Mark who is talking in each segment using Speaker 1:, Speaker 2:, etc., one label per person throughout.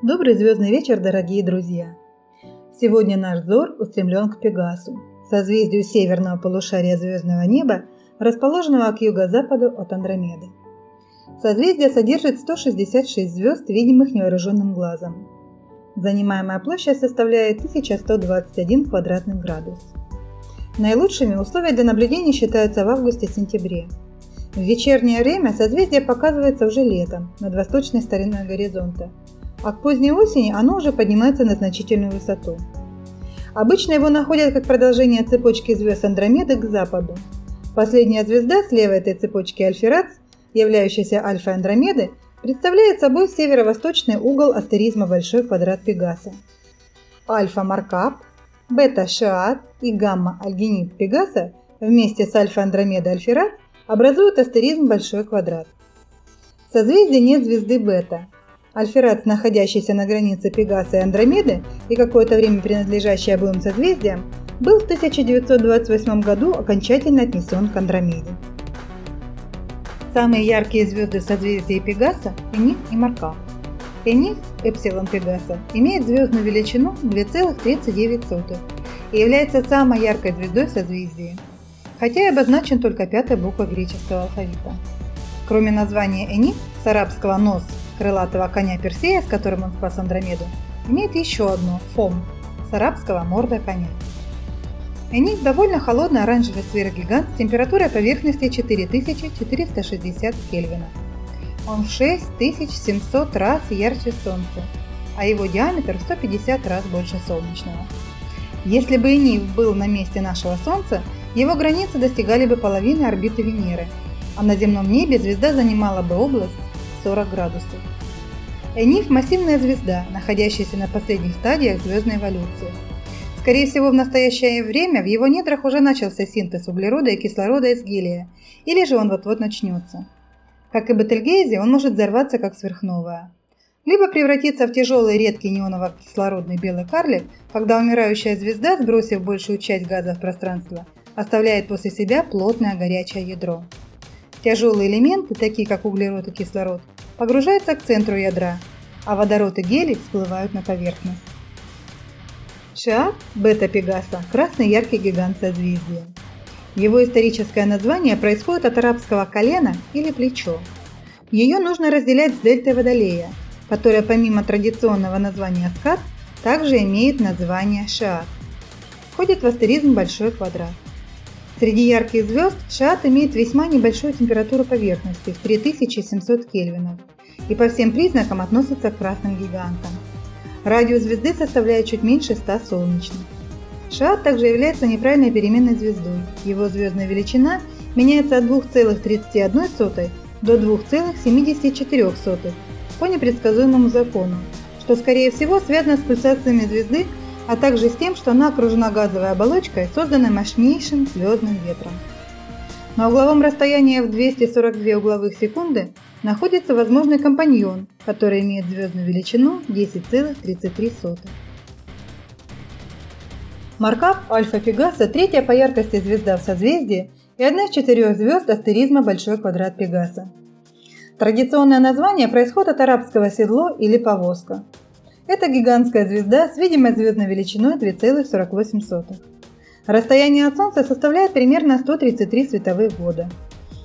Speaker 1: Добрый звездный вечер, дорогие друзья! Сегодня наш взор устремлен к Пегасу, созвездию северного полушария звездного неба, расположенного к юго-западу от Андромеды. Созвездие содержит 166 звезд, видимых невооруженным глазом. Занимаемая площадь составляет 1121 квадратный градус. Наилучшими условия для наблюдения считаются в августе-сентябре. В вечернее время созвездие показывается уже летом, над восточной стороной горизонта, а к поздней осени оно уже поднимается на значительную высоту. Обычно его находят как продолжение цепочки звезд Андромеды к западу. Последняя звезда слева этой цепочки Альферац, являющаяся альфа Андромеды, представляет собой северо-восточный угол астеризма Большой квадрат Пегаса. Альфа Маркап, бета Шиат и гамма Альгинит Пегаса вместе с альфа Андромеда Альферац образуют астеризм Большой квадрат. В созвездии нет звезды бета, Альферат, находящийся на границе Пегаса и Андромеды и какое-то время принадлежащий обоим созвездиям, был в 1928 году окончательно отнесен к Андромеде. Самые яркие звезды в созвездии Пегаса – Энис и Маркав. Энис, эпсилон Пегаса, имеет звездную величину 2,39 и является самой яркой звездой в созвездии, хотя и обозначен только пятой буквой греческого алфавита. Кроме названия Энис, с арабского «нос» крылатого коня Персея, с которым он спас Андромеду, имеет еще одно – фом, с арабского морда коня. Энис довольно холодный оранжевый сверхгигант с температурой поверхности 4460 Кельвина. Он в 6700 раз ярче Солнца, а его диаметр в 150 раз больше солнечного. Если бы Энис был на месте нашего Солнца, его границы достигали бы половины орбиты Венеры, а на земном небе звезда занимала бы область 40 градусов. Эниф – массивная звезда, находящаяся на последних стадиях звездной эволюции. Скорее всего, в настоящее время в его недрах уже начался синтез углерода и кислорода из гелия, или же он вот-вот начнется. Как и Бетельгейзе, он может взорваться как сверхновая. Либо превратиться в тяжелый редкий неоново-кислородный белый карлик, когда умирающая звезда, сбросив большую часть газа в пространство, оставляет после себя плотное горячее ядро. Тяжелые элементы, такие как углерод и кислород, погружаются к центру ядра, а водород и гелий всплывают на поверхность. Шиат бета Пегаса – красный яркий гигант созвездия. Его историческое название происходит от арабского колена или плечо. Ее нужно разделять с дельтой Водолея, которая помимо традиционного названия Скат также имеет название Шиат. Входит в астеризм Большой квадрат. Среди ярких звезд Шиат имеет весьма небольшую температуру поверхности в 3700 кельвинов и по всем признакам относится к красным гигантам. Радиус звезды составляет чуть меньше 100 солнечных. Шиат также является неправильной переменной звездой. Его звездная величина меняется от 2,31 до 2,74 по непредсказуемому закону, что скорее всего связано с пульсациями звезды а также с тем, что она окружена газовой оболочкой, созданной мощнейшим звездным ветром. На угловом расстоянии в 242 угловых секунды находится возможный компаньон, который имеет звездную величину 10,33. Маркап Альфа Пегаса – третья по яркости звезда в созвездии и одна из четырех звезд астеризма Большой квадрат Пегаса. Традиционное название происходит от арабского седло или повозка. Это гигантская звезда с видимой звездной величиной 2,48. Расстояние от Солнца составляет примерно 133 световых года.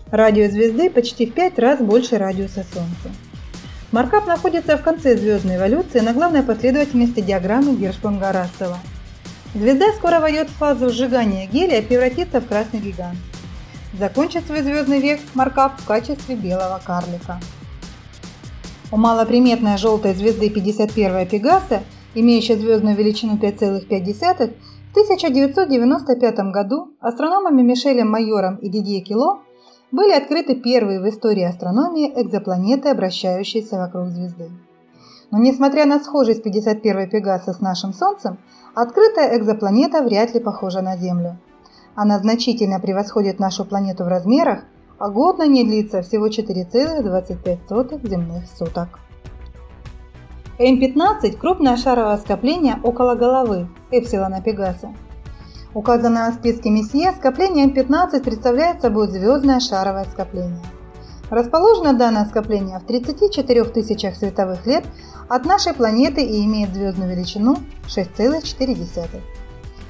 Speaker 1: Радиус звезды почти в 5 раз больше радиуса Солнца. Маркап находится в конце звездной эволюции на главной последовательности диаграммы Гершпунга-Рассела. Звезда скоро войдет в фазу сжигания гелия и превратится в красный гигант. Закончит свой звездный век Маркап в качестве белого карлика. У малоприметной желтой звезды 51 Пегаса, имеющей звездную величину 5,5, в 1995 году астрономами Мишелем Майором и Дидье Кило были открыты первые в истории астрономии экзопланеты, обращающиеся вокруг звезды. Но несмотря на схожесть 51 Пегаса с нашим Солнцем, открытая экзопланета вряд ли похожа на Землю. Она значительно превосходит нашу планету в размерах а год на ней длится всего 4,25 земных суток. М15 – крупное шаровое скопление около головы Эпсилона Пегаса. Указанное в списке Месье, скопление М15 представляет собой звездное шаровое скопление. Расположено данное скопление в 34 тысячах световых лет от нашей планеты и имеет звездную величину 6,4.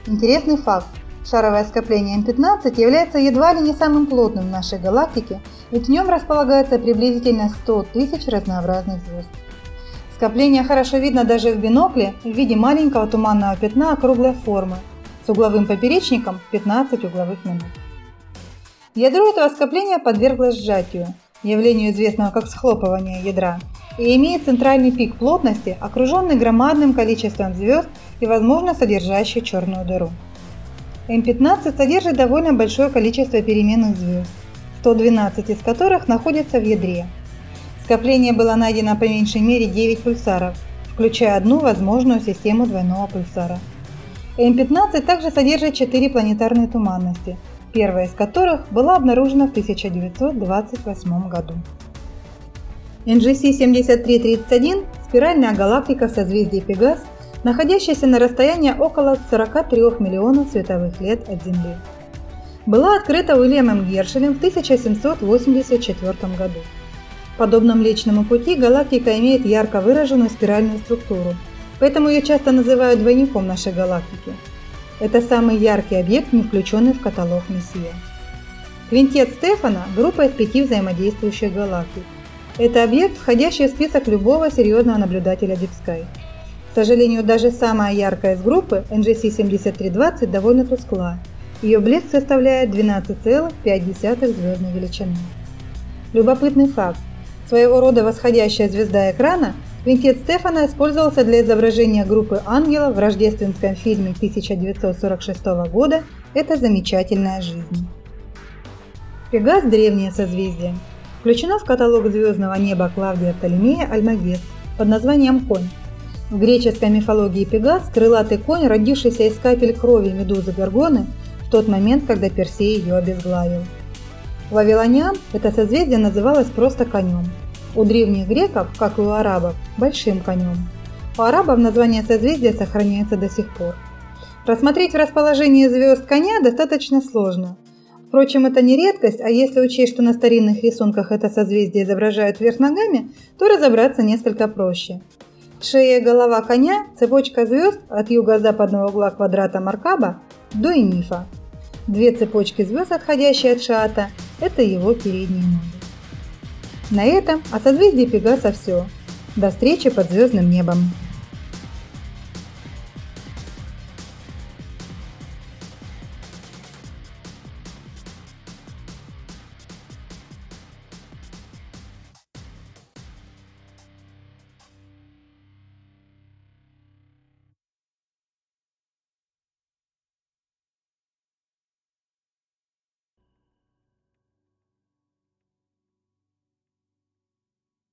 Speaker 1: Интересный факт. Шаровое скопление М15 является едва ли не самым плотным в нашей галактике, ведь в нем располагается приблизительно 100 тысяч разнообразных звезд. Скопление хорошо видно даже в бинокле в виде маленького туманного пятна округлой формы с угловым поперечником 15 угловых минут. Ядро этого скопления подверглось сжатию, явлению известного как схлопывание ядра, и имеет центральный пик плотности, окруженный громадным количеством звезд и, возможно, содержащий черную дыру. М15 содержит довольно большое количество переменных звезд, 112 из которых находятся в ядре. Скопление было найдено по меньшей мере 9 пульсаров, включая одну возможную систему двойного пульсара. М15 также содержит 4 планетарные туманности – первая из которых была обнаружена в 1928 году. NGC 7331 – спиральная галактика в созвездии Пегас, находящаяся на расстоянии около 43 миллионов световых лет от Земли. Была открыта Уильямом Гершелем в 1784 году. Подобно Млечному пути, галактика имеет ярко выраженную спиральную структуру, поэтому ее часто называют двойником нашей галактики – это самый яркий объект, не включенный в каталог Мессия. Квинтет Стефана – группа из пяти взаимодействующих галактик. Это объект, входящий в список любого серьезного наблюдателя Deep Sky. К сожалению, даже самая яркая из группы, NGC 7320, довольно тускла. Ее блеск составляет 12,5 звездной величины. Любопытный факт. Своего рода восходящая звезда экрана Квинтет Стефана использовался для изображения группы ангелов в рождественском фильме 1946 года «Это замечательная жизнь». Пегас – древнее созвездие. Включено в каталог звездного неба Клавдия Птолемея Альмагес под названием Конь. В греческой мифологии Пегас – крылатый конь, родившийся из капель крови медузы Горгоны в тот момент, когда Персей ее обезглавил. Вавилонян это созвездие называлось просто конем – у древних греков, как и у арабов, большим конем. У арабов название созвездия сохраняется до сих пор. Рассмотреть в расположении звезд коня достаточно сложно. Впрочем, это не редкость, а если учесть, что на старинных рисунках это созвездие изображают вверх ногами, то разобраться несколько проще. Шея и голова коня – цепочка звезд от юго-западного угла квадрата Маркаба до Инифа. Две цепочки звезд, отходящие от Шаата – это его передние ноги. На этом о созвездии Пегаса все. До встречи под звездным небом.